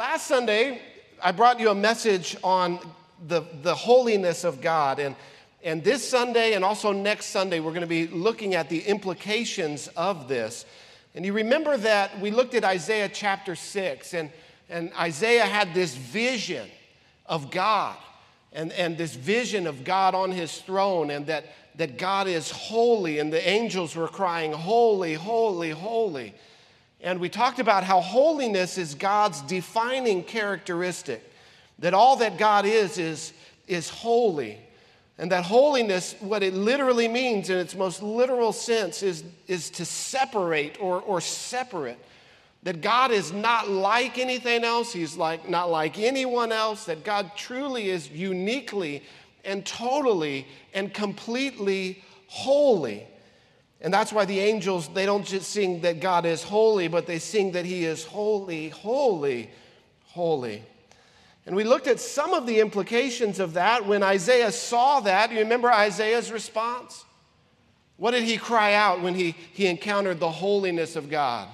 last Sunday, I brought you a message on the, the holiness of God. And, and this Sunday and also next Sunday, we're going to be looking at the implications of this. And you remember that we looked at Isaiah chapter 6, and, and Isaiah had this vision of God and, and this vision of God on his throne, and that, that God is holy, and the angels were crying, Holy, holy, holy. And we talked about how holiness is God's defining characteristic, that all that God is, is, is holy. And that holiness, what it literally means in its most literal sense, is, is to separate or, or separate. That God is not like anything else, He's like, not like anyone else, that God truly is uniquely and totally and completely holy. And that's why the angels, they don't just sing that God is holy, but they sing that He is holy, holy, holy. And we looked at some of the implications of that when Isaiah saw that. Do you remember Isaiah's response? What did he cry out when he, he encountered the holiness of God?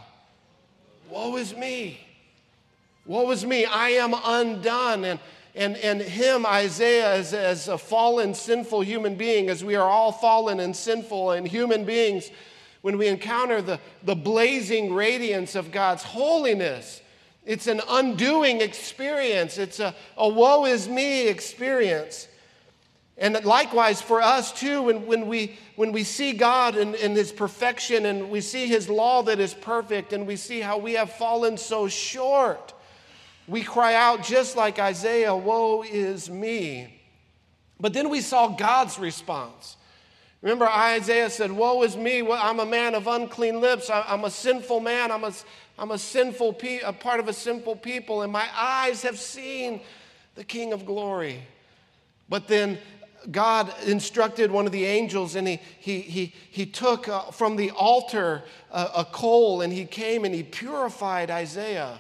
Woe is me. Woe is me. I am undone. And and, and him, Isaiah, as, as a fallen, sinful human being, as we are all fallen and sinful and human beings, when we encounter the, the blazing radiance of God's holiness, it's an undoing experience. It's a, a woe is me experience. And likewise for us too, when, when, we, when we see God in, in His perfection and we see His law that is perfect and we see how we have fallen so short, we cry out just like Isaiah, Woe is me. But then we saw God's response. Remember, Isaiah said, Woe is me, I'm a man of unclean lips, I'm a sinful man, I'm a, I'm a sinful pe- a part of a sinful people, and my eyes have seen the King of glory. But then God instructed one of the angels, and he, he, he, he took uh, from the altar uh, a coal, and he came and he purified Isaiah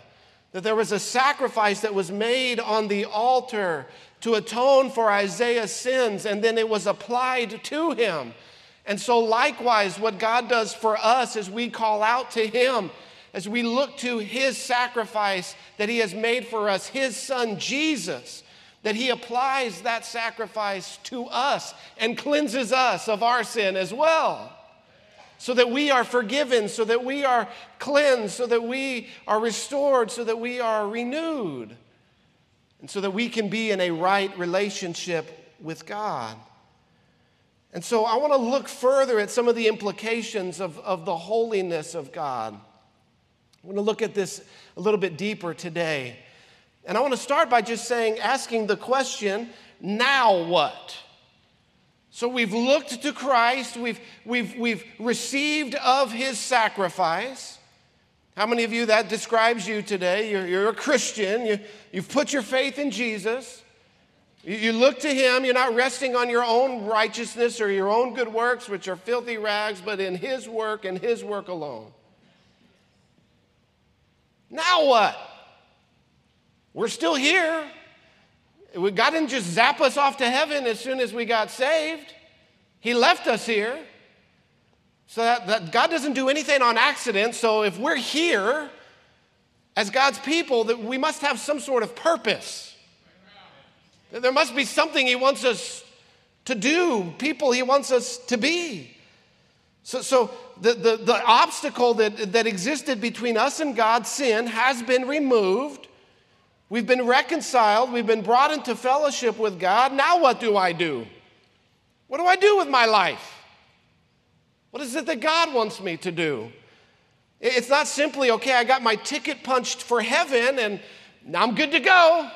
that there was a sacrifice that was made on the altar to atone for Isaiah's sins, and then it was applied to him. And so, likewise, what God does for us as we call out to him, as we look to his sacrifice that he has made for us, his son Jesus, that he applies that sacrifice to us and cleanses us of our sin as well so that we are forgiven, so that we are cleansed, so that we are restored, so that we are renewed, and so that we can be in a right relationship with God. And so I want to look further at some of the implications of, of the holiness of God. I want to look at this a little bit deeper today. And I want to start by just saying, asking the question, now what? So we've looked to Christ, we've, we've, we've received of his sacrifice. How many of you that describes you today? You're, you're a Christian, you, you've put your faith in Jesus. You, you look to him, you're not resting on your own righteousness or your own good works, which are filthy rags, but in his work and his work alone. Now what? We're still here. God didn't just zap us off to heaven as soon as we got saved. He left us here. So that, that God doesn't do anything on accident. So if we're here as God's people, that we must have some sort of purpose. There must be something He wants us to do, people He wants us to be. So, so the, the, the obstacle that, that existed between us and God's sin has been removed. We've been reconciled, we've been brought into fellowship with God. Now, what do I do? What do I do with my life? What is it that God wants me to do? It's not simply, okay, I got my ticket punched for heaven and now I'm good to go.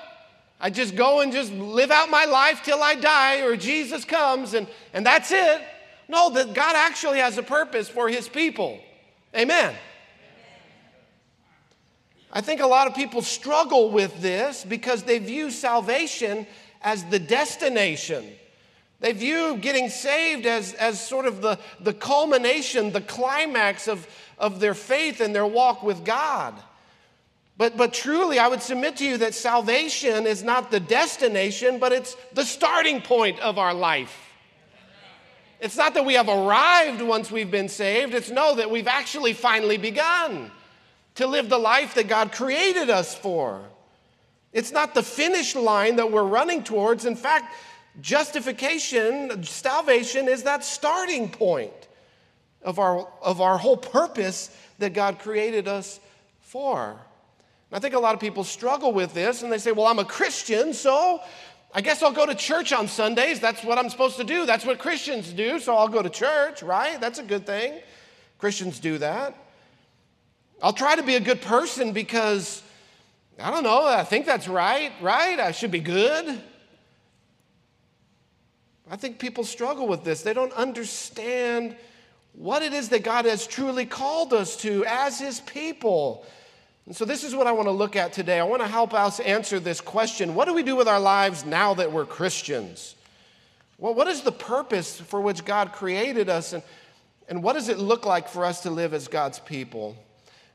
I just go and just live out my life till I die or Jesus comes and, and that's it. No, that God actually has a purpose for his people. Amen. I think a lot of people struggle with this because they view salvation as the destination. They view getting saved as, as sort of the, the culmination, the climax of, of their faith and their walk with God. But, but truly, I would submit to you that salvation is not the destination, but it's the starting point of our life. It's not that we have arrived once we've been saved, it's no, that we've actually finally begun to live the life that God created us for. It's not the finish line that we're running towards. In fact, justification, salvation is that starting point of our, of our whole purpose that God created us for. I think a lot of people struggle with this and they say, Well, I'm a Christian, so I guess I'll go to church on Sundays. That's what I'm supposed to do. That's what Christians do, so I'll go to church, right? That's a good thing. Christians do that. I'll try to be a good person because, I don't know, I think that's right, right? I should be good. I think people struggle with this. They don't understand what it is that God has truly called us to as His people. And so, this is what I want to look at today. I want to help us answer this question What do we do with our lives now that we're Christians? Well, what is the purpose for which God created us, and, and what does it look like for us to live as God's people?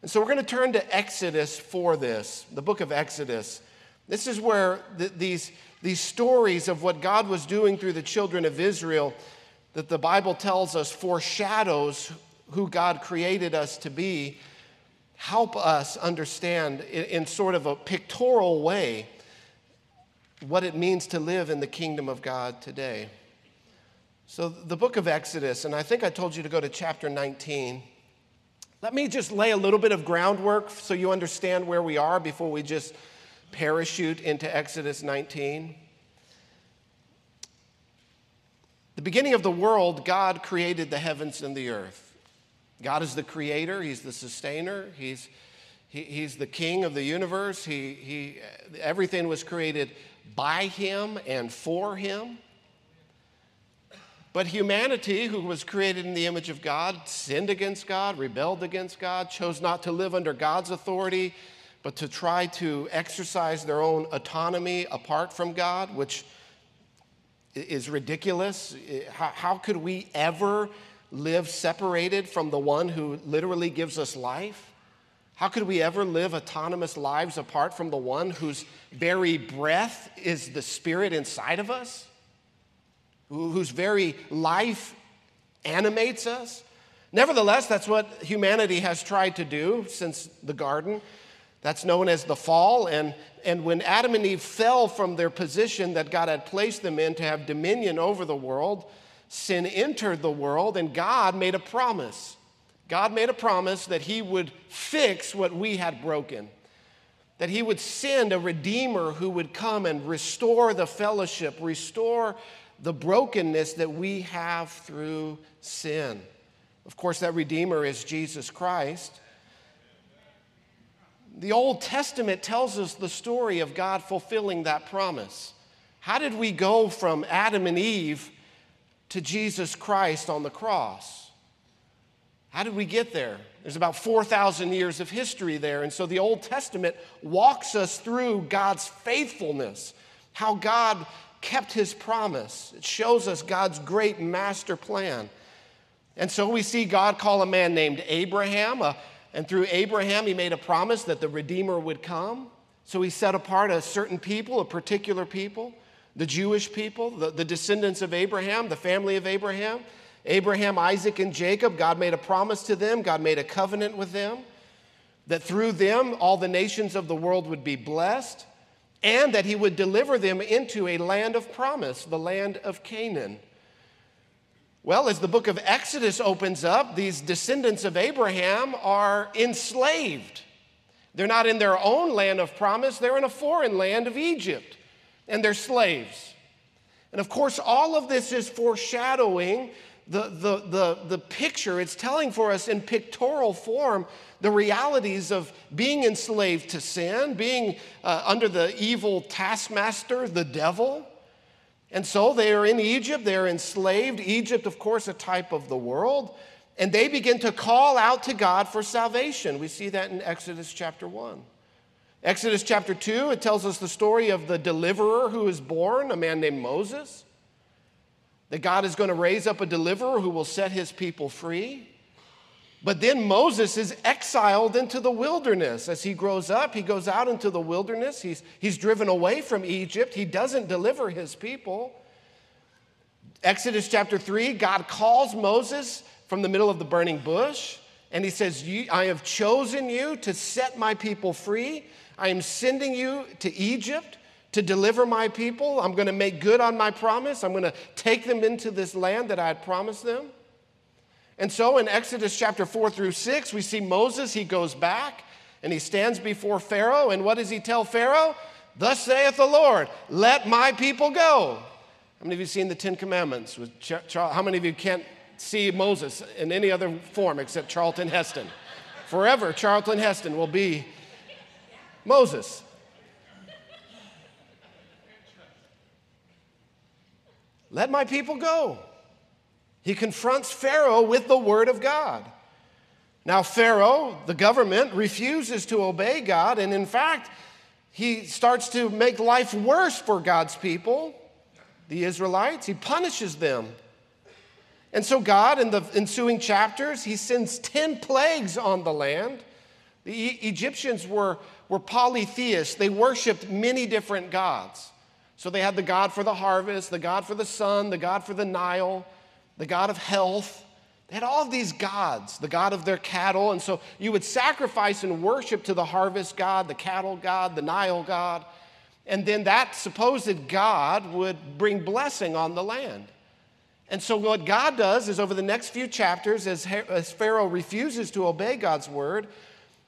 And so, we're going to turn to Exodus for this, the book of Exodus. This is where the, these, these stories of what God was doing through the children of Israel, that the Bible tells us foreshadows who God created us to be help us understand in, sort of a pictorial way what it means to live in the kingdom of God today. So, the book of Exodus, and I think I told you to go to chapter 19. Let me just lay a little bit of groundwork so you understand where we are before we just parachute into Exodus 19. The beginning of the world, God created the heavens and the earth. God is the creator, He's the sustainer, He's, he, he's the king of the universe. He, he, everything was created by Him and for Him. But humanity, who was created in the image of God, sinned against God, rebelled against God, chose not to live under God's authority, but to try to exercise their own autonomy apart from God, which is ridiculous. How, could we ever live separated from the one who literally gives us life? How could we ever live autonomous lives apart from the one whose very breath is the spirit inside of us? Whose very life animates us? Nevertheless, that's what humanity has tried to do since the garden. That's known as the fall. And, and when Adam and Eve fell from their position that God had placed them in to have dominion over the world, sin entered the world, and God made a promise. God made a promise that He would fix what we had broken, that He would send a Redeemer who would come and restore the fellowship, restore the brokenness that we have through sin. Of course, that Redeemer is Jesus Christ. The Old Testament tells us the story of God fulfilling that promise. How did we go from Adam and Eve to Jesus Christ on the cross. How did we get there? There's about 4,000 years of history there. And so the Old Testament walks us through God's faithfulness, how God kept his promise. It shows us God's great master plan. And so we see God call a man named Abraham, uh, and through Abraham, he made a promise that the Redeemer would come. So he set apart a certain people, a particular people the Jewish people, the, the descendants of Abraham, the family of Abraham. Abraham, Isaac, and Jacob, God made a promise to them, God made a covenant with them that through them all the nations of the world would be blessed, and that he would deliver them into a land of promise, the land of Canaan. Well, as the book of Exodus opens up, these descendants of Abraham are enslaved. They're not in their own land of promise, they're in a foreign land of Egypt and they're slaves. And of course, all of this is foreshadowing the, the, the, the picture. It's telling for us in pictorial form the realities of being enslaved to sin, being uh, under the evil taskmaster, the devil. And so they are in Egypt, they're enslaved. Egypt, of course, a type of the world. And they begin to call out to God for salvation. We see that in Exodus chapter 1. Exodus chapter 2, it tells us the story of the deliverer who is born, a man named Moses. That God is going to raise up a deliverer who will set his people free. But then Moses is exiled into the wilderness. As he grows up, he goes out into the wilderness. He's, he's driven away from Egypt. He doesn't deliver his people. Exodus chapter 3, God calls Moses from the middle of the burning bush, and he says, I have chosen you to set my people free. I am sending you to Egypt to deliver my people. I'm going to make good on my promise. I'm going to take them into this land that I had promised them. And so in Exodus chapter 4 through 6, we see Moses, he goes back and he stands before Pharaoh. And what does he tell Pharaoh? Thus saith the Lord, let my people go. How many of you seen the Ten Commandments? How many of you can't see Moses in any other form except Charlton Heston? Forever, Charlton Heston will be Moses. Let my people go. He confronts Pharaoh with the word of God. Now, Pharaoh, the government, refuses to obey God, and in fact, he starts to make life worse for God's people, the Israelites. He punishes them. And so, God, in the ensuing chapters, he sends 10 plagues on the land. The Egyptians were, were polytheists, they worshiped many different gods. So, they had the God for the harvest, the God for the sun, the God for the Nile, the God of health. They had all of these gods, the God of their cattle. And so, you would sacrifice and worship to the harvest God, the cattle God, the Nile God. And then that supposed God would bring blessing on the land. And so, what God does is over the next few chapters, as, Pharaoh refuses to obey God's word,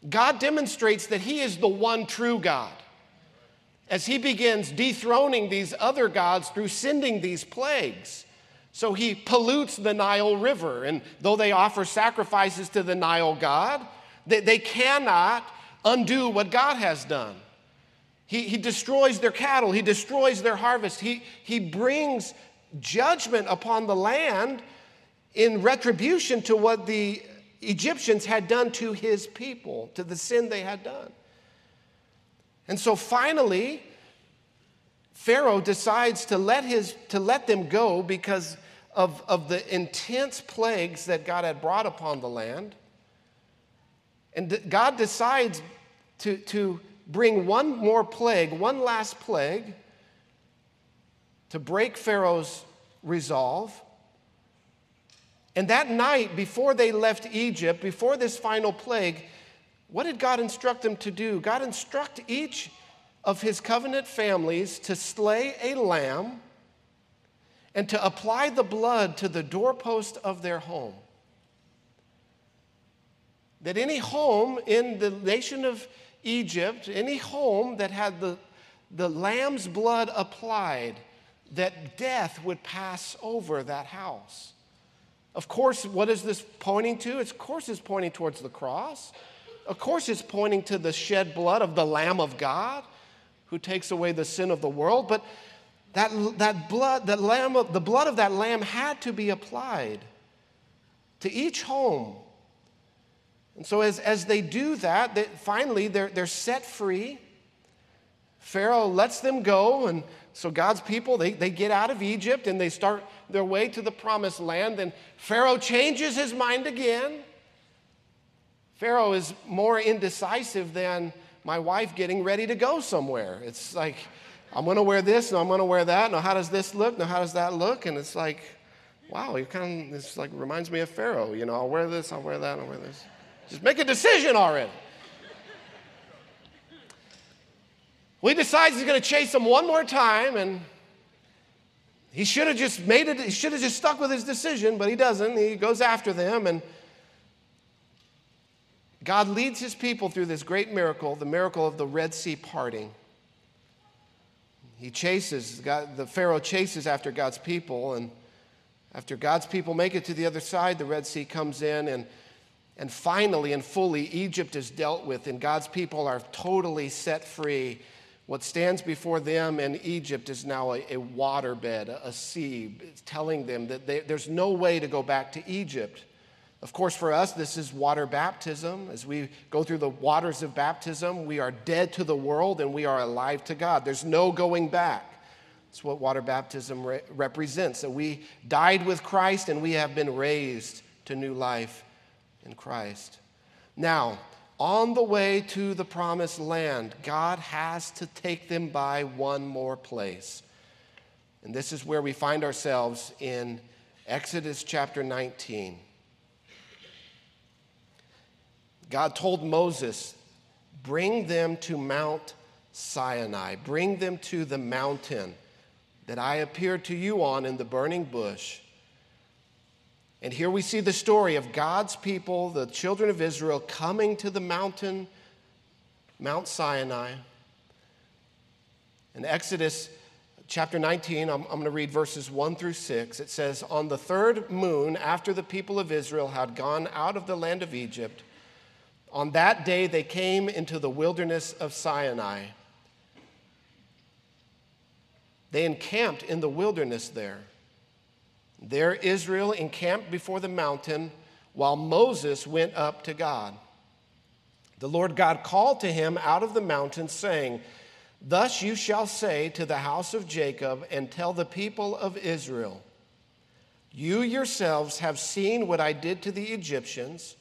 God demonstrates that he is the one true God. As he begins dethroning these other gods through sending these plagues. So he pollutes the Nile River, and though they offer sacrifices to the Nile God, they, they cannot undo what God has done. He, he destroys their cattle, he destroys their harvest, he, he brings judgment upon the land in retribution to what the Egyptians had done to his people, to the sin they had done. And so finally, Pharaoh decides to let, his, to let them go because of, of the intense plagues that God had brought upon the land. And God decides to, to bring one more plague, one last plague, to break Pharaoh's resolve. And that night, before they left Egypt, before this final plague, what did God instruct them to do? God instructed each of his covenant families to slay a lamb and to apply the blood to the doorpost of their home. That any home in the nation of Egypt, any home that had the, the lamb's blood applied, that death would pass over that house. Of course, what is this pointing to? Of course, it's pointing towards the cross. Of course, it's pointing to the shed blood of the Lamb of God who takes away the sin of the world. But that, that blood, that lamb of, the blood of that lamb had to be applied to each home. And so, as, as they do that, they, finally they're, they're set free. Pharaoh lets them go, and so God's people, they, they get out of Egypt and they start their way to the promised land. And Pharaoh changes his mind again. Pharaoh is more indecisive than my wife getting ready to go somewhere. It's like, I'm going to wear this, and I'm going to wear that. Now, how does this look? Now, how does that look? And it's like, wow, you kind of, this like reminds me of Pharaoh. You know, I'll wear this, I'll wear that, I'll wear this. Just make a decision already. Well, he decides he's going to chase him one more time, and he should have just made it, he should have just stuck with his decision, but he doesn't. He goes after them, and God leads his people through this great miracle, the miracle of the Red Sea parting. He chases, God, the Pharaoh chases after God's people, and after God's people make it to the other side, the Red Sea comes in, and, and finally and fully, Egypt is dealt with, and God's people are totally set free what stands before them in Egypt is now a, a waterbed, a, sea, telling them that they, there's no way to go back to Egypt. Of course, for us, this is water baptism. As we go through the waters of baptism, we are dead to the world and we are alive to God. There's no going back. That's what water baptism re- represents that we died with Christ and we have been raised to new life in Christ. Now, on the way to the promised land, God has to take them by one more place. And this is where we find ourselves in Exodus chapter 19. God told Moses, Bring them to Mount Sinai. Bring them to the mountain that I appeared to you on in the burning bush. And here we see the story of God's people, the children of Israel, coming to the mountain, Mount Sinai. In Exodus chapter 19, I'm, I'm going to read verses 1 through 6. It says, On the third moon, after the people of Israel had gone out of the land of Egypt, on that day they came into the wilderness of Sinai. They encamped in the wilderness there. There Israel encamped before the mountain while Moses went up to God. The Lord God called to him out of the mountain, saying, Thus you shall say to the house of Jacob and tell the people of Israel, You yourselves have seen what I did to the Egyptians,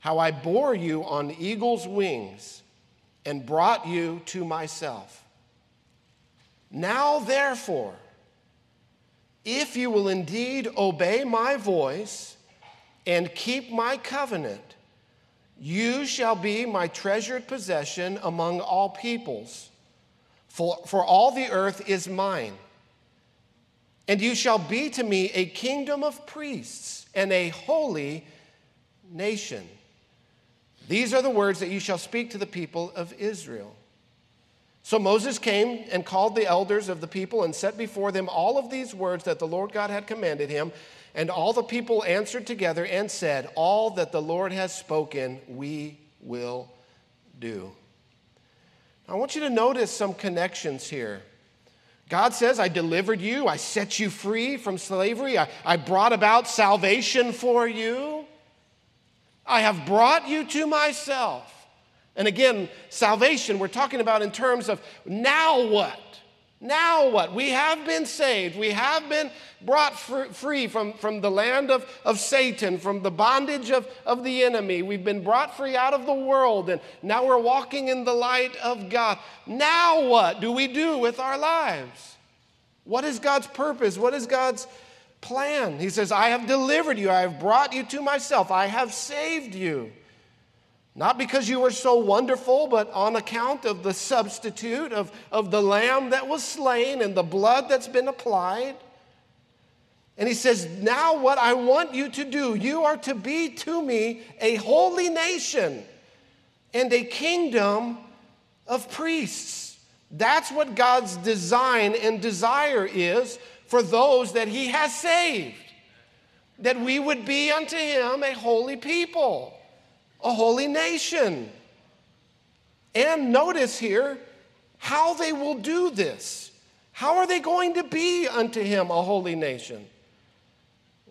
how I bore you on eagle's wings and brought you to myself. Now, therefore, if you will indeed obey my voice and keep my covenant, you shall be my treasured possession among all peoples for, for all the earth is mine. And you shall be to me a kingdom of priests and a holy nation. These are the words that you shall speak to the people of Israel. So Moses came and called the elders of the people and set before them all of these words that the Lord God had commanded him. And all the people answered together and said, All that the Lord has spoken, we will do. I want you to notice some connections here. God says, I delivered you, I set you free from slavery, I, I brought about salvation for you, I have brought you to myself. And again, salvation, we're talking about in terms of now what? Now what? We have been saved. We have been brought free from, from the land of, of Satan, from the bondage of, of the enemy. We've been brought free out of the world, and now we're walking in the light of God. Now what do we do with our lives? What is God's purpose? What is God's plan? He says, I have delivered you, I have brought you to myself, I have saved you. Not because you were so wonderful, but on account of the substitute of, of the lamb that was slain and the blood that's been applied. And he says, Now, what I want you to do, you are to be to me a holy nation and a kingdom of priests. That's what God's design and desire is for those that he has saved, that we would be unto him a holy people a holy nation. And notice here how they will do this. How are they going to be unto him a holy nation?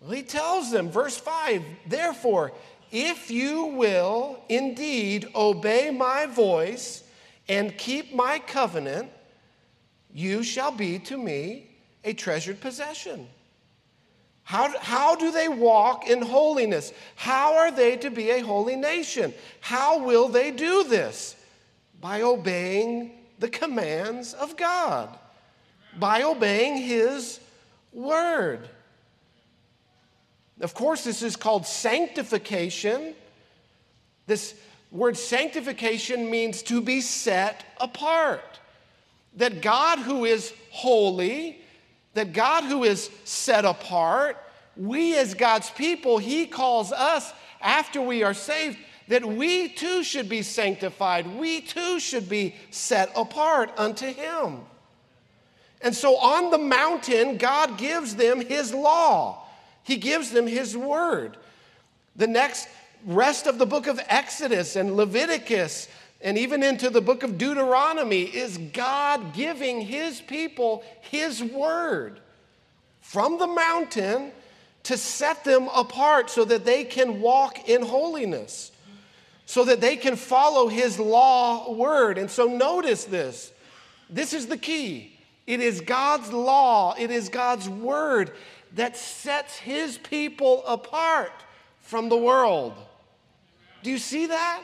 Well, he tells them, verse 5 Therefore, if you will indeed obey my voice and keep my covenant, you shall be to me a treasured possession. How, how do they walk in holiness? How are they to be a holy nation? How will they do this? By obeying the commands of God, by obeying His word. Of course, this is called sanctification. This word sanctification means to be set apart. That God, who is holy, that God, who is set apart, we as God's people, He calls us after we are saved that we too should be sanctified. We too should be set apart unto Him. And so on the mountain, God gives them His law, He gives them His word. The next rest of the book of Exodus and Leviticus and even into the book of Deuteronomy is God giving his people his word from the mountain to set them apart so that they can walk in holiness, so that they can follow his law word. And so notice this this is the key. It is God's law, it is God's word that sets his people apart from the world. Do you see that?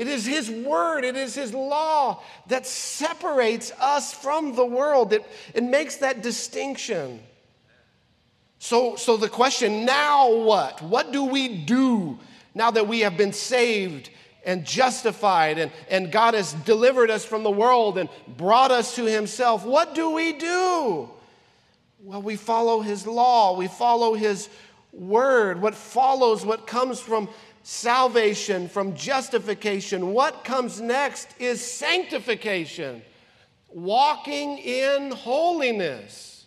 It is His word, it is His law that separates us from the world. It, it makes that distinction. So, so the question now what? What do we do? now that we have been saved and justified and, and God has delivered us from the world and brought us to Himself, what do we do? Well, we follow His law, we follow His word. What follows, what comes from salvation, from justification, what comes next is sanctification, walking in holiness,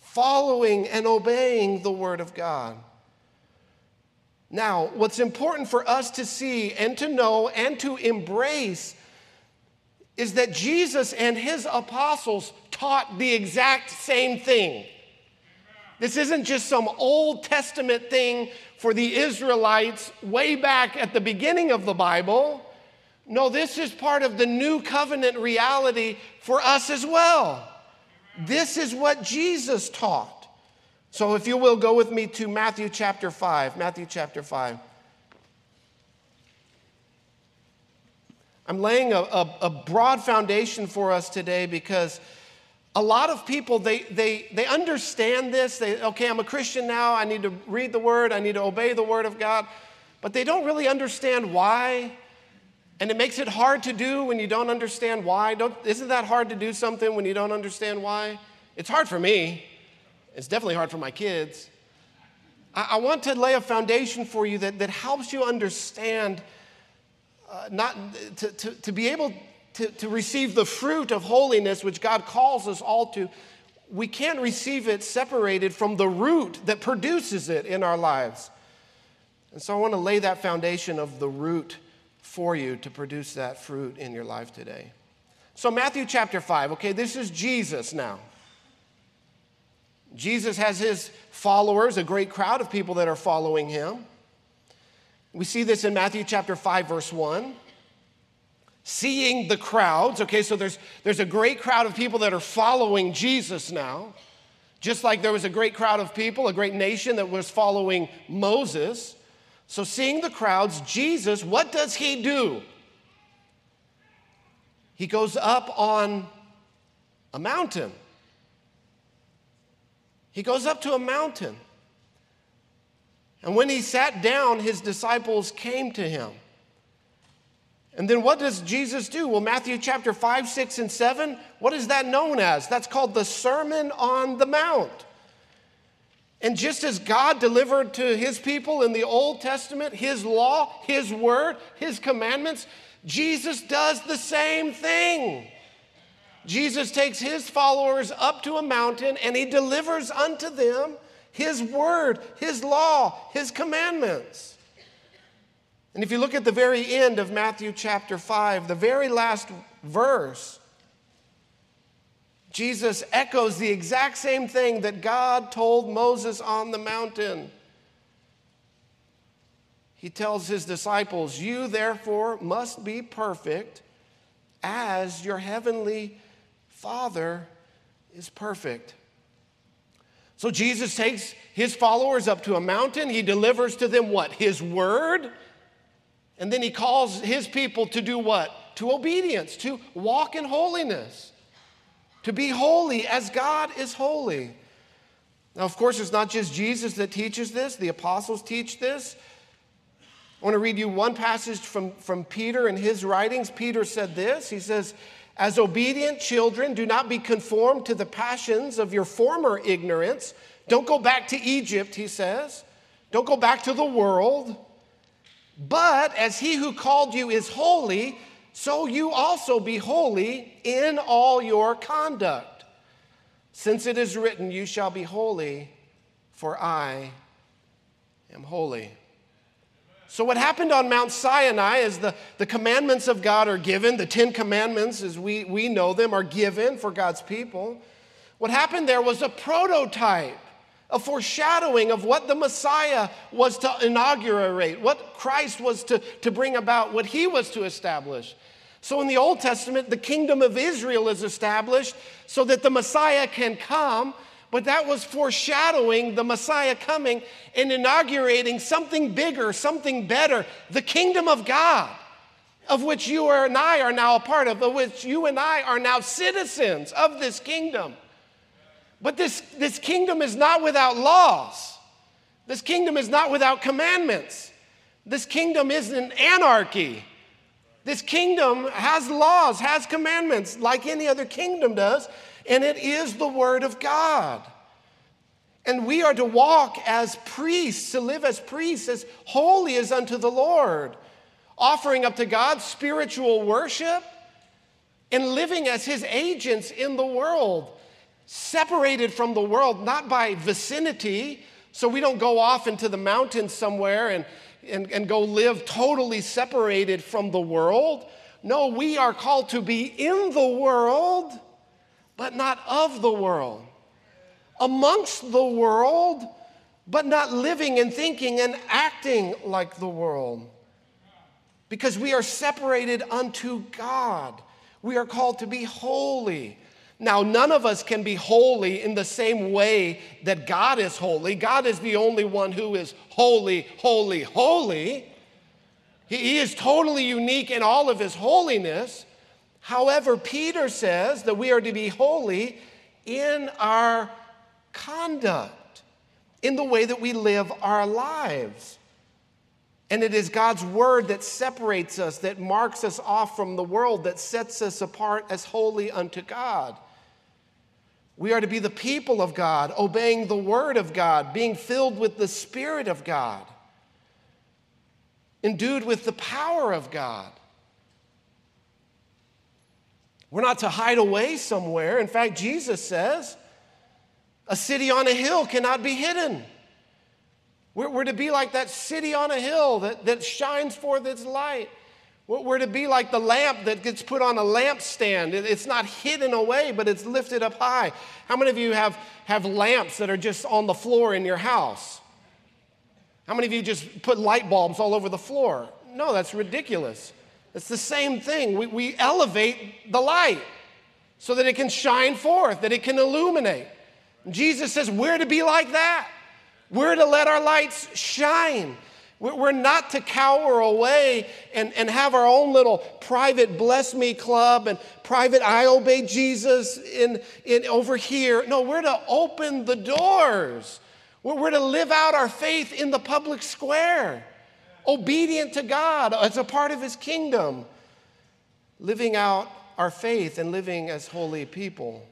following and obeying the word of God. Now, what's important for us to see and to know and to embrace is that Jesus and his apostles taught the exact same thing. This isn't just some Old Testament thing for the Israelites way back at the beginning of the Bible. No, this is part of the new covenant reality for us as well. This is what Jesus taught. So, if you will, go with me to Matthew chapter 5. Matthew chapter 5. I'm laying a, a, a, broad foundation for us today because a lot of people they, they, they understand this. They okay i'm a christian now. I need to read the word. I need to obey the word of god. But they don't really understand why. And it makes it hard to do when you don't understand why. Don't, isn't that hard to do something when you don't understand why? It's hard for me. It's definitely hard for my kids. I, I want to lay a foundation for you that, that helps you understand, uh, not to, to, to be able to, to receive the fruit of holiness, which God calls us all to. We can't receive it separated from the root that produces it in our lives. And so I want to lay that foundation of the root for you to produce that fruit in your life today. So, Matthew chapter 5, okay, this is Jesus now. Jesus has his followers, a great crowd of people that are following him. We see this in Matthew chapter 5, verse 1. Seeing the crowds, okay, so there's, there's a great crowd of people that are following Jesus now, just like there was a great crowd of people, a great nation that was following Moses. So, seeing the crowds, Jesus, what does he do? He goes up on a mountain. He goes up to a mountain. And when he sat down, his disciples came to him. And then what does Jesus do? Well, Matthew chapter 5, 6, and 7, what is that known as? That's called the Sermon on the Mount. And just as God delivered to his people in the Old Testament his law, his word, his commandments, Jesus does the same thing. Jesus takes his followers up to a mountain and he delivers unto them his word, his law, his commandments. And if you look at the very end of Matthew chapter 5, the very last verse, Jesus echoes the exact same thing that God told Moses on the mountain. He tells his disciples, You therefore must be perfect as your heavenly Father is perfect. So Jesus takes his followers up to a mountain. He delivers to them what? His word. And then he calls his people to do what? To obedience, to walk in holiness, to be holy as God is holy. Now, of course, it's not just Jesus that teaches this, the apostles teach this. I want to read you one passage from, from Peter in his writings. Peter said this He says, as obedient children, do not be conformed to the passions of your former ignorance. Don't go back to Egypt, he says. Don't go back to the world. But as he who called you is holy, so you also be holy in all your conduct. Since it is written, You shall be holy, for I am holy. So, what happened on Mount Sinai is the, the commandments of God are given. The Ten Commandments, as we, we know them, are given for God's people. What happened there was a prototype, a foreshadowing of what the Messiah was to inaugurate, what Christ was to, to bring about, what he was to establish. So, in the Old Testament, the kingdom of Israel is established so that the Messiah can come but that was foreshadowing the Messiah coming and inaugurating something bigger, something better, the kingdom of God, of which you and I are now a part of, of which you and I are now citizens of this kingdom. But this, this kingdom is not without laws. This kingdom is not without commandments. This kingdom isn't anarchy. This kingdom has laws, has commandments, like any other kingdom does, and it is the Word of God. And we are to walk as priests, to live as priests, as holy as unto the Lord, offering up to God spiritual worship and living as His agents in the world, separated from the world, not by vicinity, so we don't go off into the mountains somewhere and and, and go live totally separated from the world. No, we are called to be in the world, but not of the world. Amongst the world, but not living and thinking and acting like the world. Because we are separated unto God. We are called to be holy. Now, none of us can be holy in the same way that God is holy. God is the only one who is holy, holy, holy. He is totally unique in all of his holiness. However, Peter says that we are to be holy in our conduct, in the way that we live our lives. And it is God's word that separates us, that marks us off from the world, that sets us apart as holy unto God. We are to be the people of God, obeying the word of God, being filled with the Spirit of God, endued with the power of God. We're not to hide away somewhere. In fact, Jesus says, a city on a hill cannot be hidden. We're, we're, to be like that city on a hill that, that shines forth its light. We're to be like the lamp that gets put on a lampstand. It's not hidden away, but it's lifted up high. How many of you have, have lamps that are just on the floor in your house? How many of you just put light bulbs all over the floor? No, that's ridiculous. It's the same thing. We, we elevate the light so that it can shine forth, that it can illuminate. Jesus says, We're to be like that. We're to let our lights shine. We're not to cower away and, and have our own little private bless me club and private I obey Jesus in, in over here. No, we're to open the doors. We're we're to live out our faith in the public square, obedient to God as a part of his kingdom, living out our faith and living as holy people.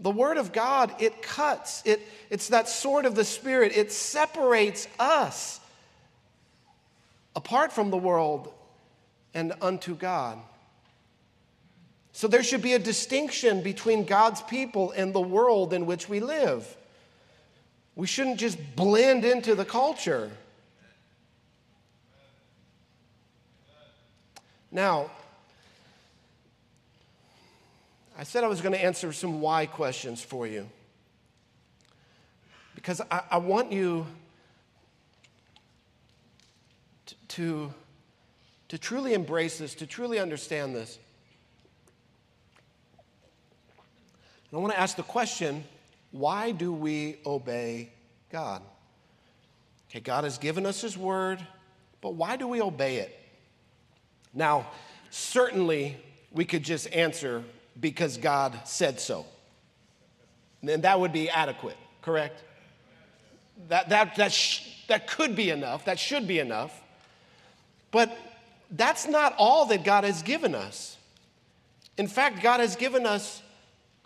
The Word of God, it cuts. It, it's that sword of the Spirit. It separates us apart from the world and unto God. So there should be a distinction between God's people and the world in which we live. We shouldn't just blend into the culture. Now, I said I was going to answer some why questions for you. Because I, I want you to, to, to truly embrace this, to truly understand this. And I want to ask the question why do we obey God? Okay, God has given us His word, but why do we obey it? Now, certainly we could just answer because God said so. And that would be adequate, correct? That, that, that, sh- that could be enough, that should be enough. But that's not all that God has given us. In fact, God has given us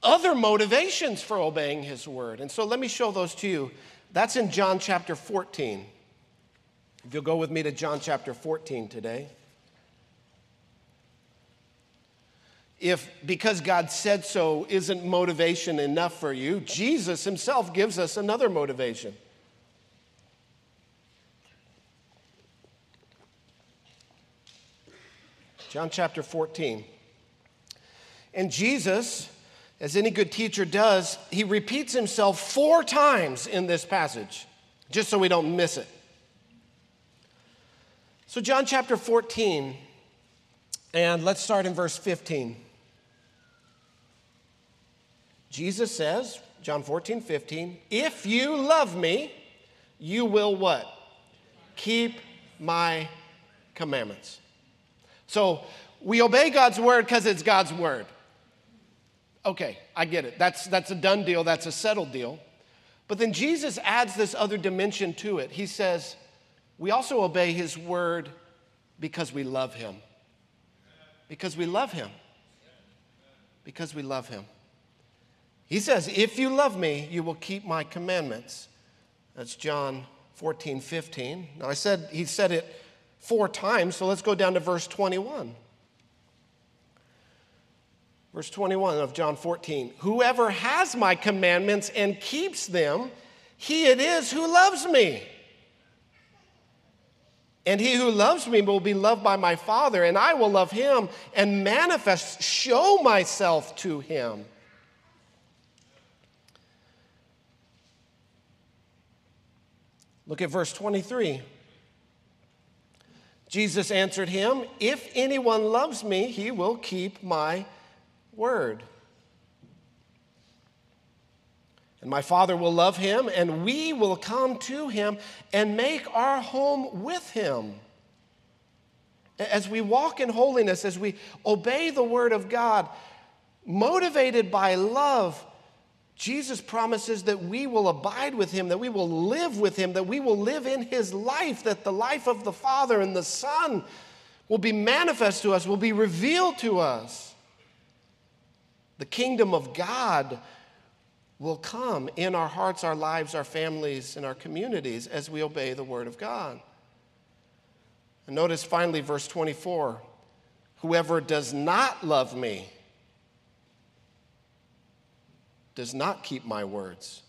other motivations for obeying His word. And so let me show those to you. That's in John chapter 14. If you'll go with me to John chapter 14 today. If because God said so isn't motivation enough for you, Jesus himself gives us another motivation. John chapter 14. And Jesus, as any good teacher does, he repeats himself four times in this passage, just so we don't miss it. So, John chapter 14, and let's start in verse 15. Jesus says, John 14, 15, if you love me, you will what? Keep my commandments. So we obey God's word because it's God's word. Okay, I get it. That's, that's a done deal, that's a settled deal. But then Jesus adds this other dimension to it. He says, we also obey his word because we love him. Because we love him. Because we love him. He says, If you love me, you will keep my commandments. That's John 14, 15. Now, I said he said it four times, so let's go down to verse 21. Verse 21 of John 14 Whoever has my commandments and keeps them, he it is who loves me. And he who loves me will be loved by my Father, and I will love him and manifest, show myself to him. Look at verse 23. Jesus answered him, If anyone loves me, he will keep my word. And my Father will love him, and we will come to him and make our home with him. As we walk in holiness, as we obey the word of God, motivated by love, Jesus promises that we will abide with him, that we will live with him, that we will live in his life, that the life of the Father and the Son will be manifest to us, will be revealed to us. The kingdom of God will come in our hearts, our lives, our families, and our communities as we obey the word of God. And notice finally verse 24 whoever does not love me, does not keep my words.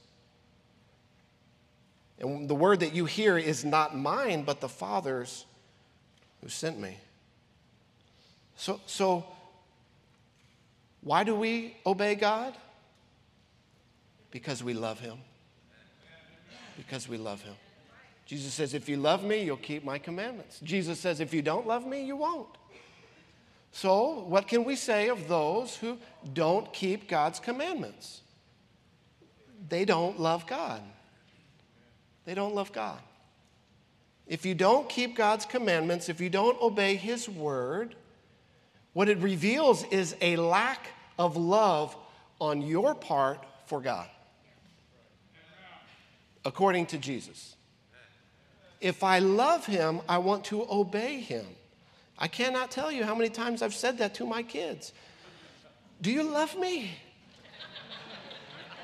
And the word that you hear is not mine, but the Father's who sent me. So, so why do we obey God? Because we love Him. Because we love Him. Jesus says, If you love me, you'll keep my commandments. Jesus says, If you don't love me, you won't. So, what can we say of those who don't keep God's commandments? They don't love God. They don't love God. If you don't keep God's commandments, if you don't obey His word, what it reveals is a lack of love on your part for God, according to Jesus. If I love Him, I want to obey Him. I cannot tell you how many times I've said that to my kids. Do you love me?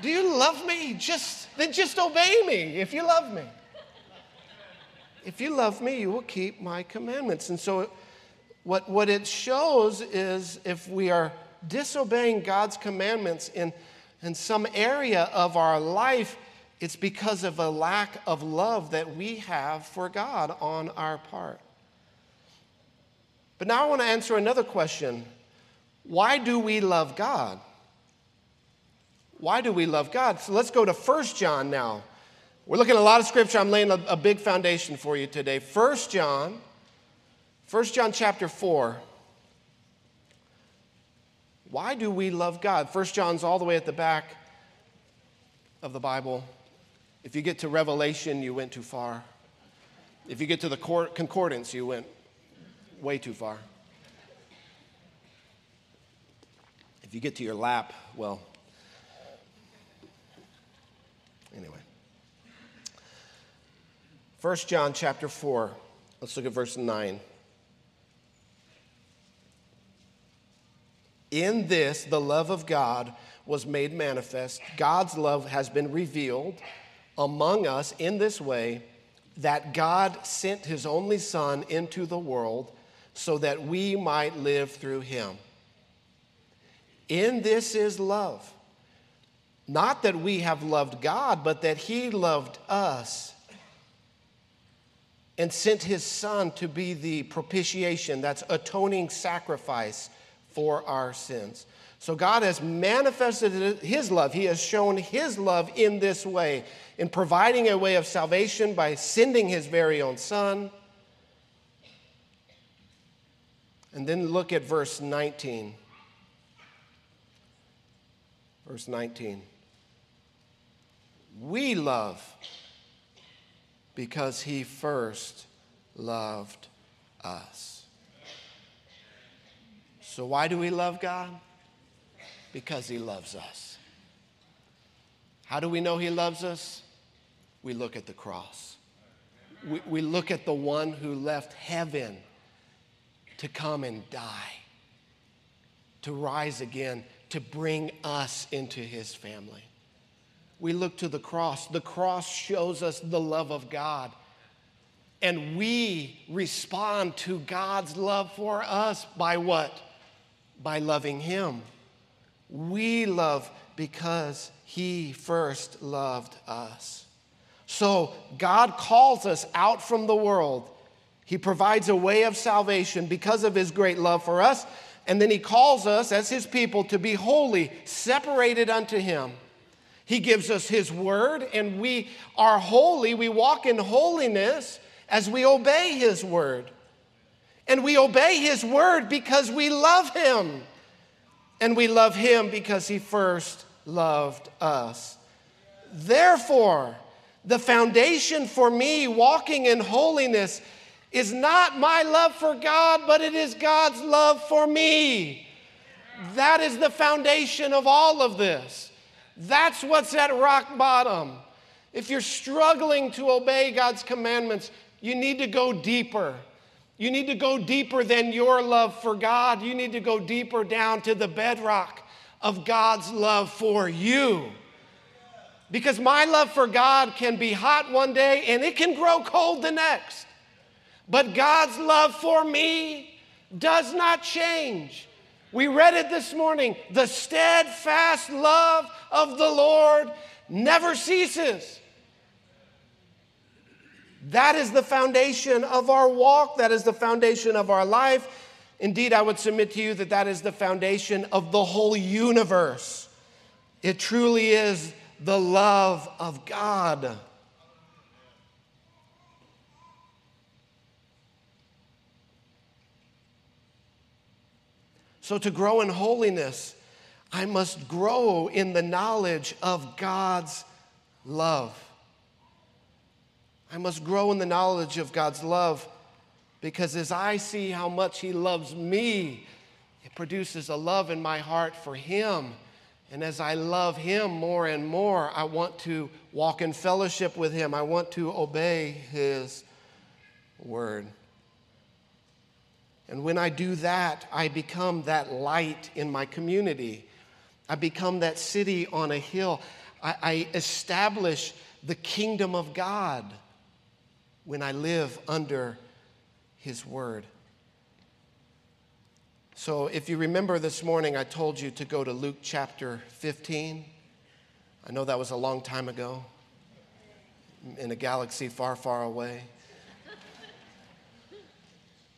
Do you love me? Just then just obey me if you love me. If you love me, you will keep my commandments. And so what, what it shows is if we are disobeying God's commandments in, in some area of our life, it's because of a lack of love that we have for God on our part. But now I want to answer another question Why do we love God? Why do we love God? So let's go to 1 John now. We're looking at a lot of scripture. I'm laying a, a big foundation for you today. 1 John, 1 John chapter 4. Why do we love God? 1 John's all the way at the back of the Bible. If you get to Revelation, you went too far. If you get to the concordance, you went way too far. If you get to your lap, well, Anyway. 1 John chapter 4. Let's look at verse 9. In this, the love of God was made manifest. God's love has been revealed among us in this way that God sent his only Son into the world so that we might live through him. In this is love not that we have loved God, but that He loved us and sent His Son to be the propitiation, that's atoning sacrifice for our sins. So God has manifested His love. He has shown His love in this way, in providing a way of salvation by sending His very own Son. And then look at verse 19. Verse 19 we love because he first loved us. So, why do we love God? Because he loves us. How do we know he loves us? We look at the cross. we, we look at the one who left heaven to come and die, to rise again, to bring us into his family. We look to the cross. The cross shows us the love of God. And we respond to God's love for us by what? By loving him. We love because he first loved us. So God calls us out from the world. He provides a way of salvation because of his great love for us. And then he calls us as his people to be holy, separated unto him. He gives us his word, and we are holy. We walk in holiness as we obey his word. And we obey his word because we love him. And we love him because he first loved us. Therefore, the foundation for me walking in holiness is not my love for God, but it is God's love for me. That is the foundation of all of this. That's what's at rock bottom. If you're struggling to obey God's commandments, you need to go deeper. You need to go deeper than your love for God. You need to go deeper down to the bedrock of God's love for you. Because my love for God can be hot one day and it can grow cold the next. But God's love for me does not change. We read it this morning. The steadfast love of the Lord never ceases. That is the foundation of our walk. That is the foundation of our life. Indeed, I would submit to you that that is the foundation of the whole universe. It truly is the love of God. So, to grow in holiness, I must grow in the knowledge of God's love. I must grow in the knowledge of God's love because as I see how much He loves me, it produces a love in my heart for Him. And as I love Him more and more, I want to walk in fellowship with Him. I want to obey His word. And when I do that, I become that light in my community. I become that city on a hill. I, I establish the kingdom of God when I live under His Word. So, if you remember this morning, I told you to go to Luke chapter 15. I know that was a long time ago in a galaxy far, far away.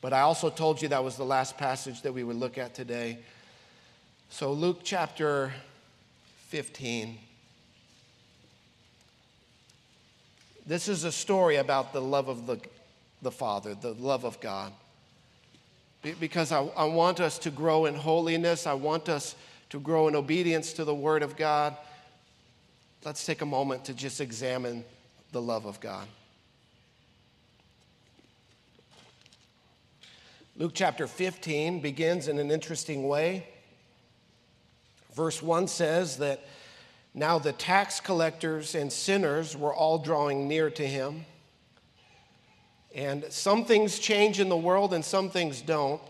But I also told you that was the last passage that we would look at today. So, Luke chapter 15. This is a story about the love of the, the Father, the love of God. Because I, I want us to grow in holiness, I want us to grow in obedience to the Word of God. Let's take a moment to just examine the love of God. Luke chapter 15 begins in an interesting way. Verse 1 says that now the tax collectors and sinners were all drawing near to him. And some things change in the world and some things don't.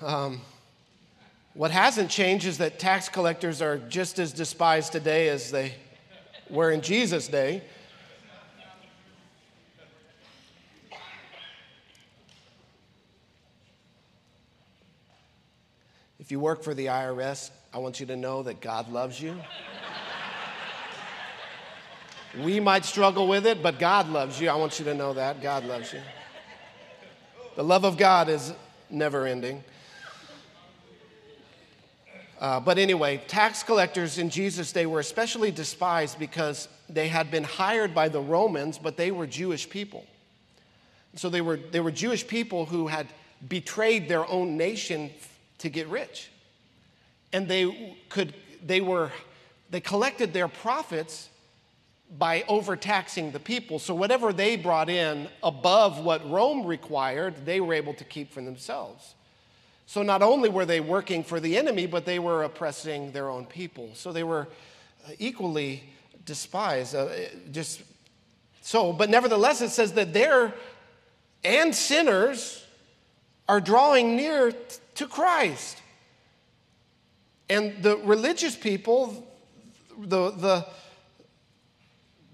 Um, what hasn't changed is that tax collectors are just as despised today as they were in Jesus' day. If you work for the IRS, I want you to know that God loves you. We might struggle with it, but God loves you. I want you to know that. God loves you. The love of God is never ending. Uh, but anyway, tax collectors in Jesus' day were especially despised because they had been hired by the Romans, but they were Jewish people. So they were, they were Jewish people who had betrayed their own nation to get rich. And they could, they were, they collected their profits by overtaxing the people. So whatever they brought in above what Rome required, they were able to keep for themselves. So not only were they working for the enemy, but they were oppressing their own people. So they were equally despised. Uh, just So, but nevertheless, it says that they're and sinners are drawing near to Christ. And the religious people, the, the,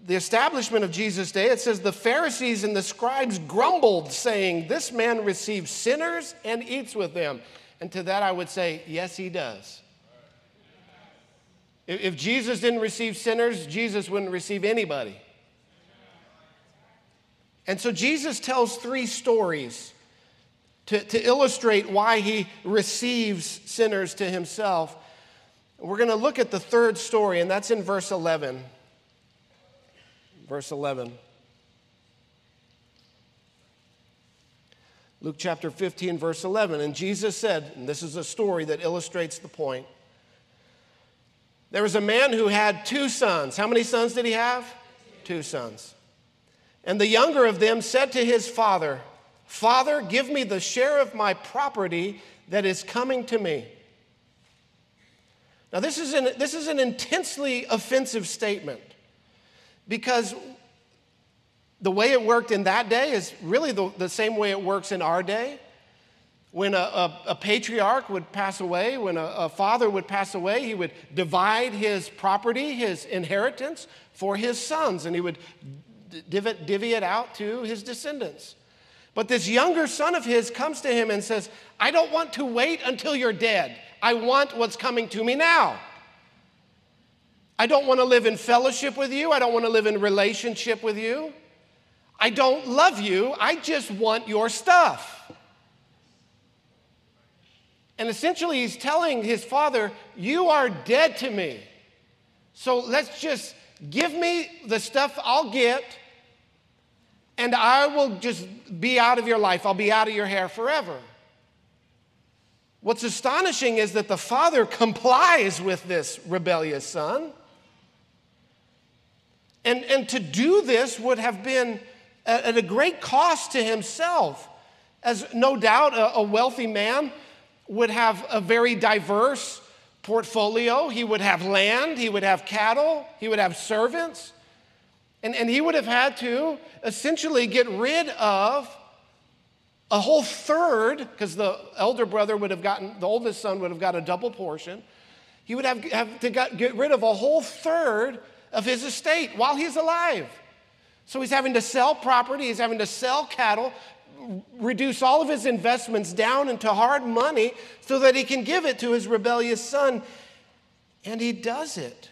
the establishment of Jesus' day, it says the Pharisees and the scribes grumbled, saying, This man receives sinners and eats with them. And to that I would say, Yes, he does. If Jesus didn't receive sinners, Jesus wouldn't receive anybody. And so Jesus tells three stories to, to illustrate why he receives sinners to himself. We're going to look at the third story, and that's in verse 11. Verse 11. Luke chapter 15, verse 11. And Jesus said, and this is a story that illustrates the point. There was a man who had two sons. How many sons did he have? Two sons. And the younger of them said to his father, Father, give me the share of my property that is coming to me. Now, this is an, this is an intensely offensive statement because the way it worked in that day is really the, the same way it works in our day. When a, a, a patriarch would pass away, when a, a father would pass away, he would divide his property, his inheritance, for his sons, and he would divvy, divvy it out to his descendants. But this younger son of his comes to him and says, I don't want to wait until you're dead. I want what's coming to me now. I don't want to live in fellowship with you. I don't want to live in relationship with you. I don't love you. I just want your stuff. And essentially, he's telling his father, You are dead to me. So let's just give me the stuff I'll get and I will just be out of your life. I'll be out of your hair forever. What's astonishing is that the father complies with this rebellious son. And, and to do this would have been at a great cost to himself, as no doubt a, a wealthy man would have a very diverse portfolio. He would have land, he would have cattle, he would have servants. And, and he would have had to essentially get rid of a whole third, because the elder brother would have gotten, the oldest son would have got a double portion. He would have, have to get rid of a whole third of his estate while he's alive. So he's having to sell property, he's having to sell cattle, reduce all of his investments down into hard money so that he can give it to his rebellious son. And he does it.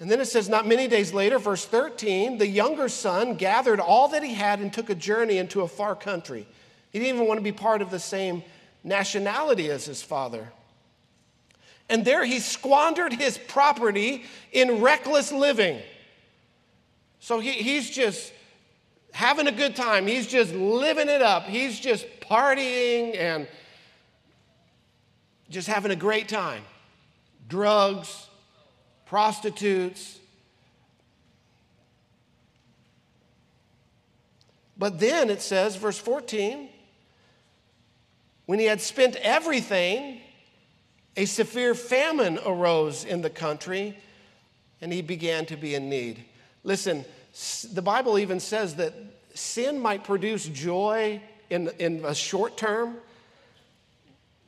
And then it says, Not many days later, verse 13, the younger son gathered all that he had and took a journey into a far country. He didn't even want to be part of the same nationality as his father. And there he squandered his property in reckless living. So he, he's just having a good time. He's just living it up. He's just partying and just having a great time. Drugs, prostitutes. But then it says, verse 14, when he had spent everything, a severe famine arose in the country and he began to be in need. Listen, the Bible even says that sin might produce joy in, in a short term,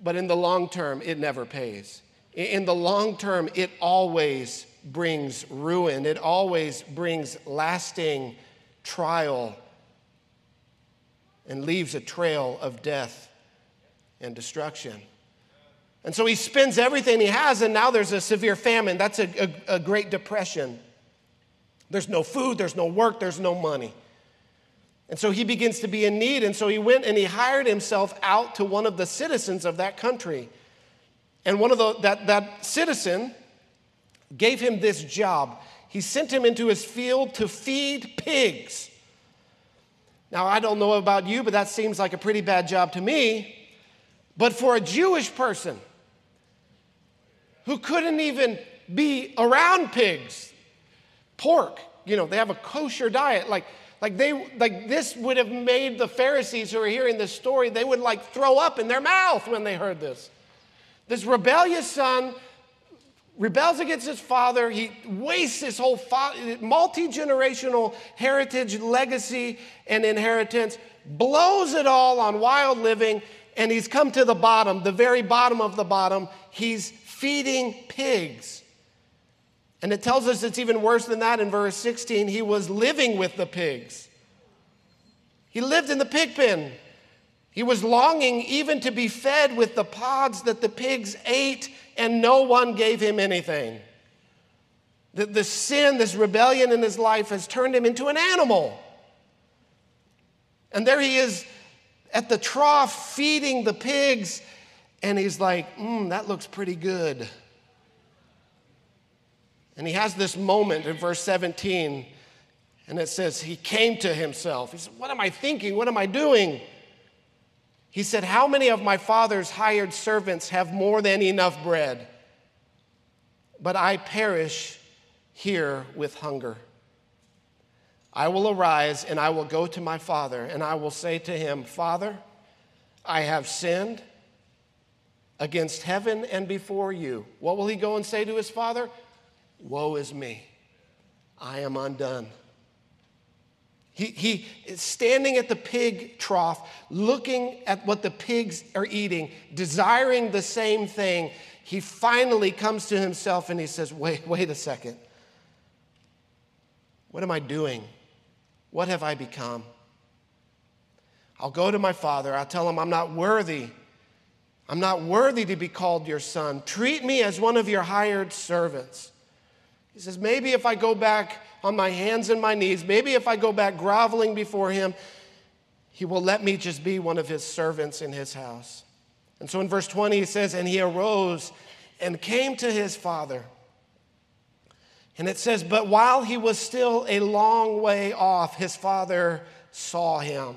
but in the long term, it never pays. In the long term, it always brings ruin, it always brings lasting trial and leaves a trail of death and destruction. And so he spends everything he has, and now there's a severe famine. That's a, a, a, Great Depression. There's no food, there's no work, there's no money. And so he begins to be in need, and so he went and he hired himself out to one of the citizens of that country. And one of the, that, that citizen gave him this job. He sent him into his field to feed pigs. Now, I don't know about you, but that seems like a pretty bad job to me. But for a Jewish person who couldn't even be around pigs, pork, you know, they have a kosher diet. Like, like they like this would have made the Pharisees who are hearing this story, they would like throw up in their mouth when they heard this. This rebellious son rebels against his father. He wastes his whole multi generational heritage, legacy, and inheritance, blows it all on wild living, and he's come to the bottom, the very bottom of the bottom. He's feeding pigs. And it tells us it's even worse than that in verse 16. He was living with the pigs. He lived in the pig pen. He was longing even to be fed with the pods that the pigs ate, and no one gave him anything. The, the sin, this rebellion in his life, has turned him into an animal. And there he is at the trough feeding the pigs, and he's like, mm, that looks pretty good. And he has this moment in verse 17, and it says, He came to himself. He said, What am I thinking? What am I doing? He said, How many of my father's hired servants have more than enough bread? But I perish here with hunger. I will arise and I will go to my father, and I will say to him, Father, I have sinned against heaven and before you. What will he go and say to his father? Woe is me. I am undone. He, he is standing at the pig trough, looking at what the pigs are eating, desiring the same thing. He finally comes to himself and he says, Wait, wait a second. What am I doing? What have I become? I'll go to my father. I'll tell him I'm not worthy. I'm not worthy to be called your son. Treat me as one of your hired servants. He says, Maybe if I go back on my hands and my knees, maybe if I go back groveling before him, he will let me just be one of his servants in his house. And so in verse 20, he says, And he arose and came to his father. And it says, But while he was still a long way off, his father saw him.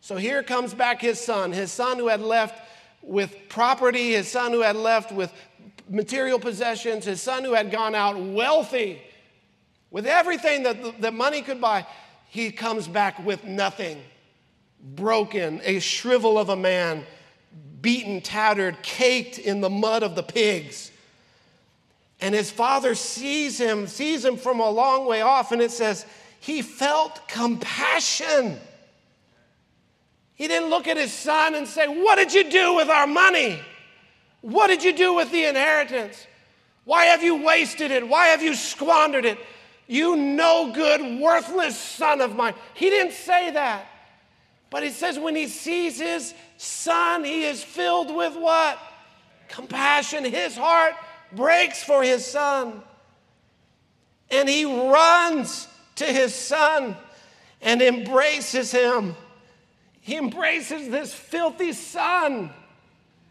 So here comes back his son, his son who had left with property, his son who had left with material possessions, his son who had gone out wealthy with everything that, that money could buy, he comes back with nothing. Broken, a shrivel of a man, beaten, tattered, caked in the mud of the pigs. And his father sees him, sees him from a long way off, and it says, he felt compassion. He didn't look at his son and say, What did you do with our money? What did you do with the inheritance? Why have you wasted it? Why have you squandered it? You no good, worthless son of mine. He didn't say that. But he says when he sees his son, he is filled with what? Compassion. His heart breaks for his son. And he runs to his son and embraces him. He embraces this filthy son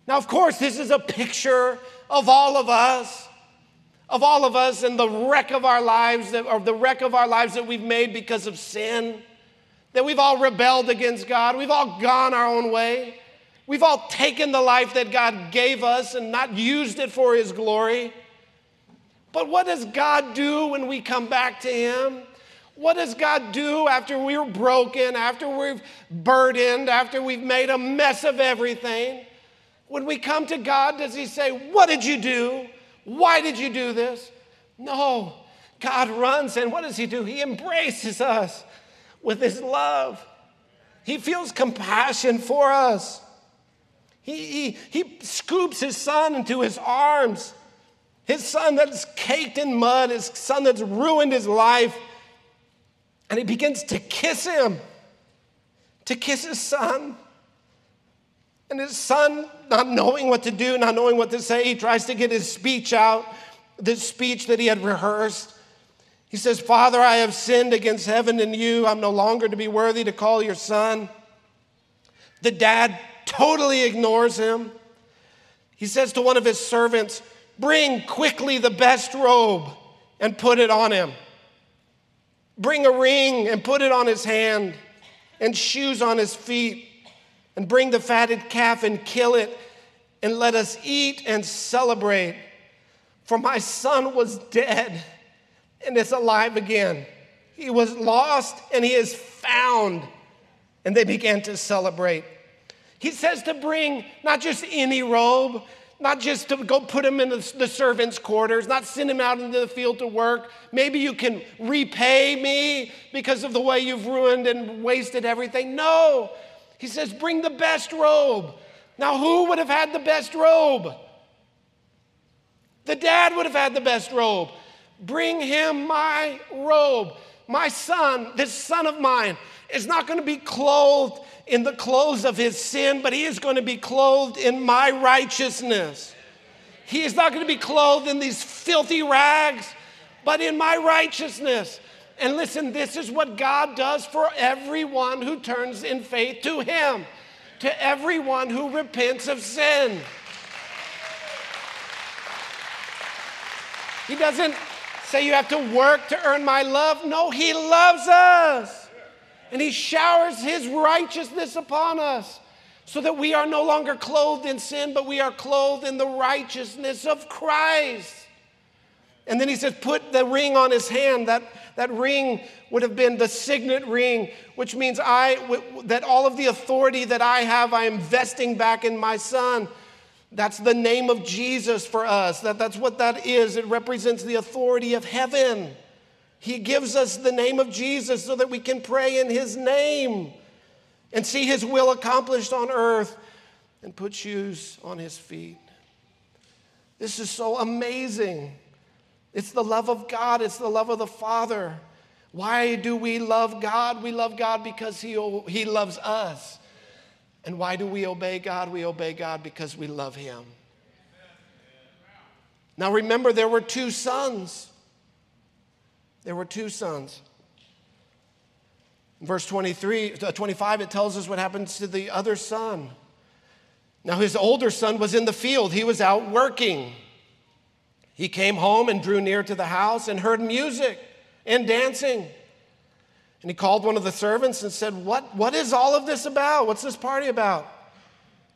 now, of course, this is a picture of all of us, of all of us and the wreck of our lives, that, or the wreck of our lives that we've made because of sin, that we've all rebelled against God, we've all gone our own way, we've all taken the life that God gave us and not used it for His glory. But what does God do when we come back to Him? What does God do after we're broken, after we've burdened, after we've made a mess of everything? When we come to God, does He say, What did you do? Why did you do this? No. God runs, and what does He do? He embraces us with His love. He feels compassion for us. He, he, he scoops his son into his arms. His son that's caked in mud, his son that's ruined his life. And he begins to kiss him, to kiss his son. And his son, not knowing what to do, not knowing what to say, he tries to get his speech out, this speech that he had rehearsed. He says, Father, I have sinned against heaven and you. I'm no longer to be worthy to call your son. The dad totally ignores him. He says to one of his servants, Bring quickly the best robe and put it on him. Bring a ring and put it on his hand, and shoes on his feet and bring the fatted calf and kill it, and let us eat and celebrate. For my son was dead and is alive again. He was lost and he is found. And they began to celebrate. He says to bring not just any robe, not just to go put him in the, the servants' quarters, not send him out into the field to work. Maybe you can repay me because of the way you've ruined and wasted everything. No. He says, bring the best robe. Now, who would have had the best robe? The dad would have had the best robe. Bring him my robe. My son, this son of mine, is not going to be clothed in the clothes of his sin, but he is going to be clothed in my righteousness. He is not going to be clothed in these filthy rags, but in my righteousness. And listen, this is what God does for everyone who turns in faith to him, to everyone who repents of sin. He doesn't say you have to work to earn my love. No, He loves us and he showers his righteousness upon us so that we are no longer clothed in sin, but we are clothed in the righteousness of Christ. And then he says, put the ring on his hand. That, that ring would have been the signet ring, which means I, that all of the authority that I have, I am vesting back in my son. That's the name of Jesus for us. That, that's what that is. It represents the authority of heaven. He gives us the name of Jesus so that we can pray in His name and see His will accomplished on earth and put shoes on His feet. This is so amazing. It's the love of God, it's the love of the Father. Why do we love God? We love God because He, he loves us. And why do we obey God? We obey God because we love Him. Now remember, there were two sons. There were two sons. In verse 23, uh, 25, it tells us what happens to the other son. Now, his older son was in the field, he was out working. He came home and drew near to the house and heard music and dancing. And he called one of the servants and said, What, what is all of this about? What's this party about?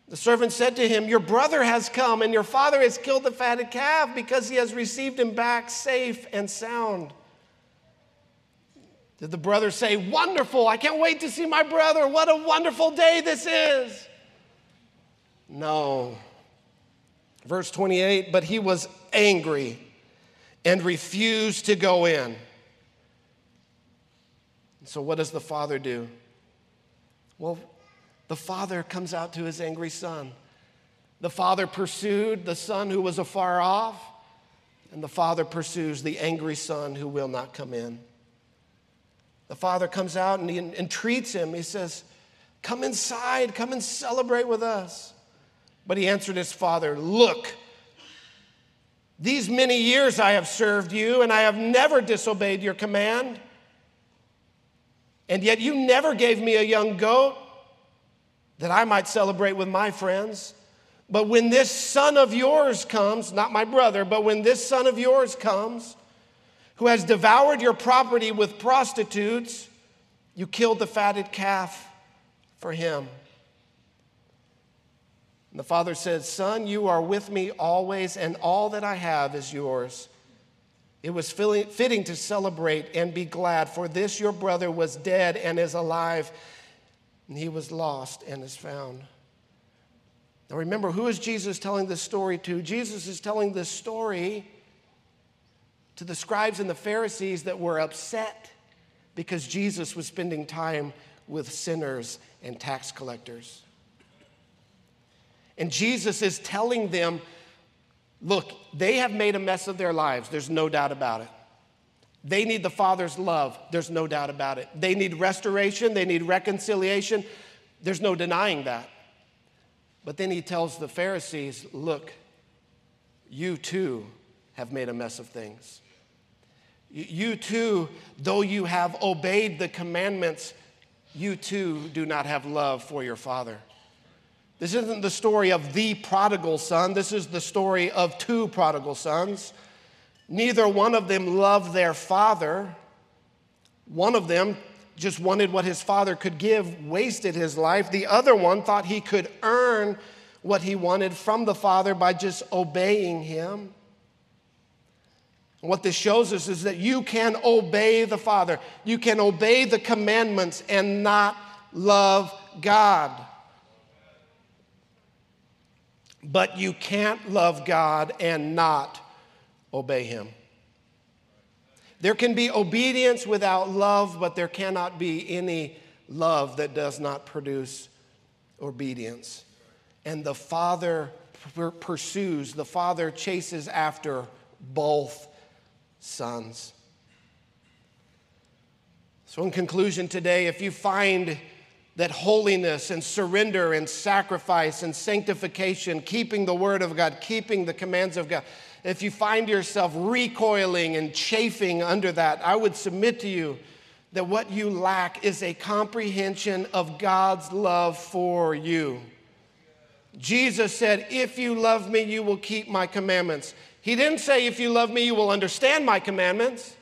The servant said to him, Your brother has come, and your father has killed the fatted calf because he has received him back safe and sound. Did the brother say, Wonderful, I can't wait to see my brother. What a wonderful day this is? No. Verse 28 But he was angry and refused to go in. So, what does the father do? Well, the father comes out to his angry son. The father pursued the son who was afar off, and the father pursues the angry son who will not come in. The father comes out and he entreats him. He says, Come inside, come and celebrate with us. But he answered his father, Look, these many years I have served you, and I have never disobeyed your command. And yet you never gave me a young goat that I might celebrate with my friends. But when this son of yours comes, not my brother, but when this son of yours comes, who has devoured your property with prostitutes, you killed the fatted calf for him. And the father said, Son, you are with me always, and all that I have is yours. It was fitting to celebrate and be glad, for this your brother was dead and is alive, and he was lost and is found. Now remember, who is Jesus telling this story to? Jesus is telling this story to the scribes and the Pharisees that were upset because Jesus was spending time with sinners and tax collectors. And Jesus is telling them, look, they have made a mess of their lives. There's no doubt about it. They need the Father's love. There's no doubt about it. They need restoration. They need reconciliation. There's no denying that. But then he tells the Pharisees, look, you too have made a mess of things. You too, though you have obeyed the commandments, you too do not have love for your father. This isn't the story of the prodigal son, this is the story of two prodigal sons. Neither one of them loved their father. One of them just wanted what his father could give, wasted his life. The other one thought he could earn what he wanted from the father by just obeying him. What this shows us is that you can obey the Father, you can obey the commandments and not love God. But you can't love God and not obey Him. There can be obedience without love, but there cannot be any love that does not produce obedience. And the Father pursues, the Father chases after both sons. So, in conclusion, today, if you find that holiness and surrender and sacrifice and sanctification, keeping the word of God, keeping the commands of God, if you find yourself recoiling and chafing under that, I would submit to you that what you lack is a comprehension of God's love for you. Jesus said, If you love me, you will keep my commandments. He didn't say, If you love me, you will understand my commandments.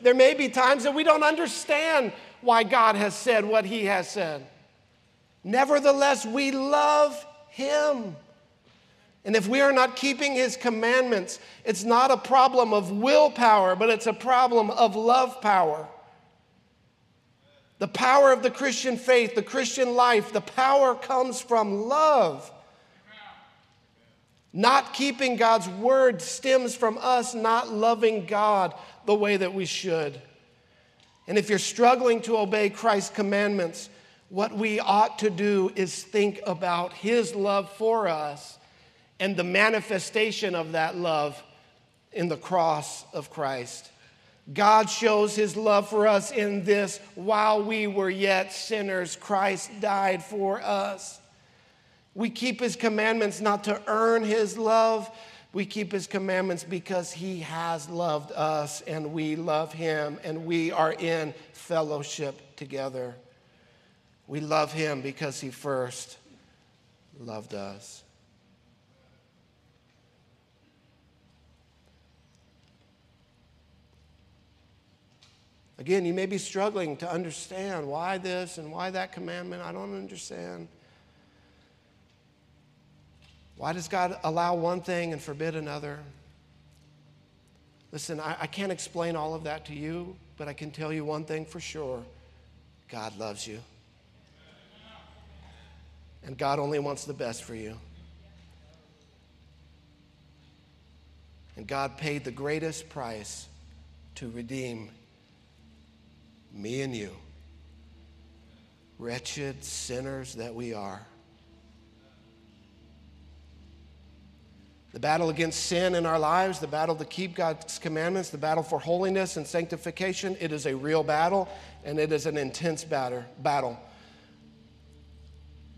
There may be times that we don't understand why God has said what He has said. Nevertheless, we love Him. And if we are not keeping His commandments, it's not a problem of willpower, but it's a problem of love power. The power of the Christian faith, the Christian life, the power comes from love. Not keeping God's word stems from us not loving God the way that we should. And if you're struggling to obey Christ's commandments, what we ought to do is think about His love for us and the manifestation of that love in the cross of Christ. God shows His love for us in this while we were yet sinners, Christ died for us. We keep His commandments not to earn His love, we keep his commandments because he has loved us and we love him and we are in fellowship together. We love him because he first loved us. Again, you may be struggling to understand why this and why that commandment. I don't understand. Why does God allow one thing and forbid another? Listen, I, I, can't explain all of that to you, but I can tell you one thing for sure God loves you. And God only wants the best for you. And God paid the greatest price to redeem me and you, wretched sinners that we are. The battle against sin in our lives, the battle to keep God's commandments, the battle for holiness and sanctification, it is a real battle and it is an intense battle.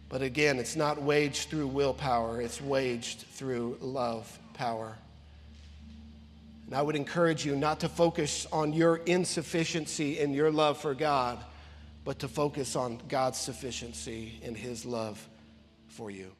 But again, it's not waged through willpower, it's waged through love power. And I would encourage you not to focus on your insufficiency in your love for God, but to focus on God's sufficiency in His love for you.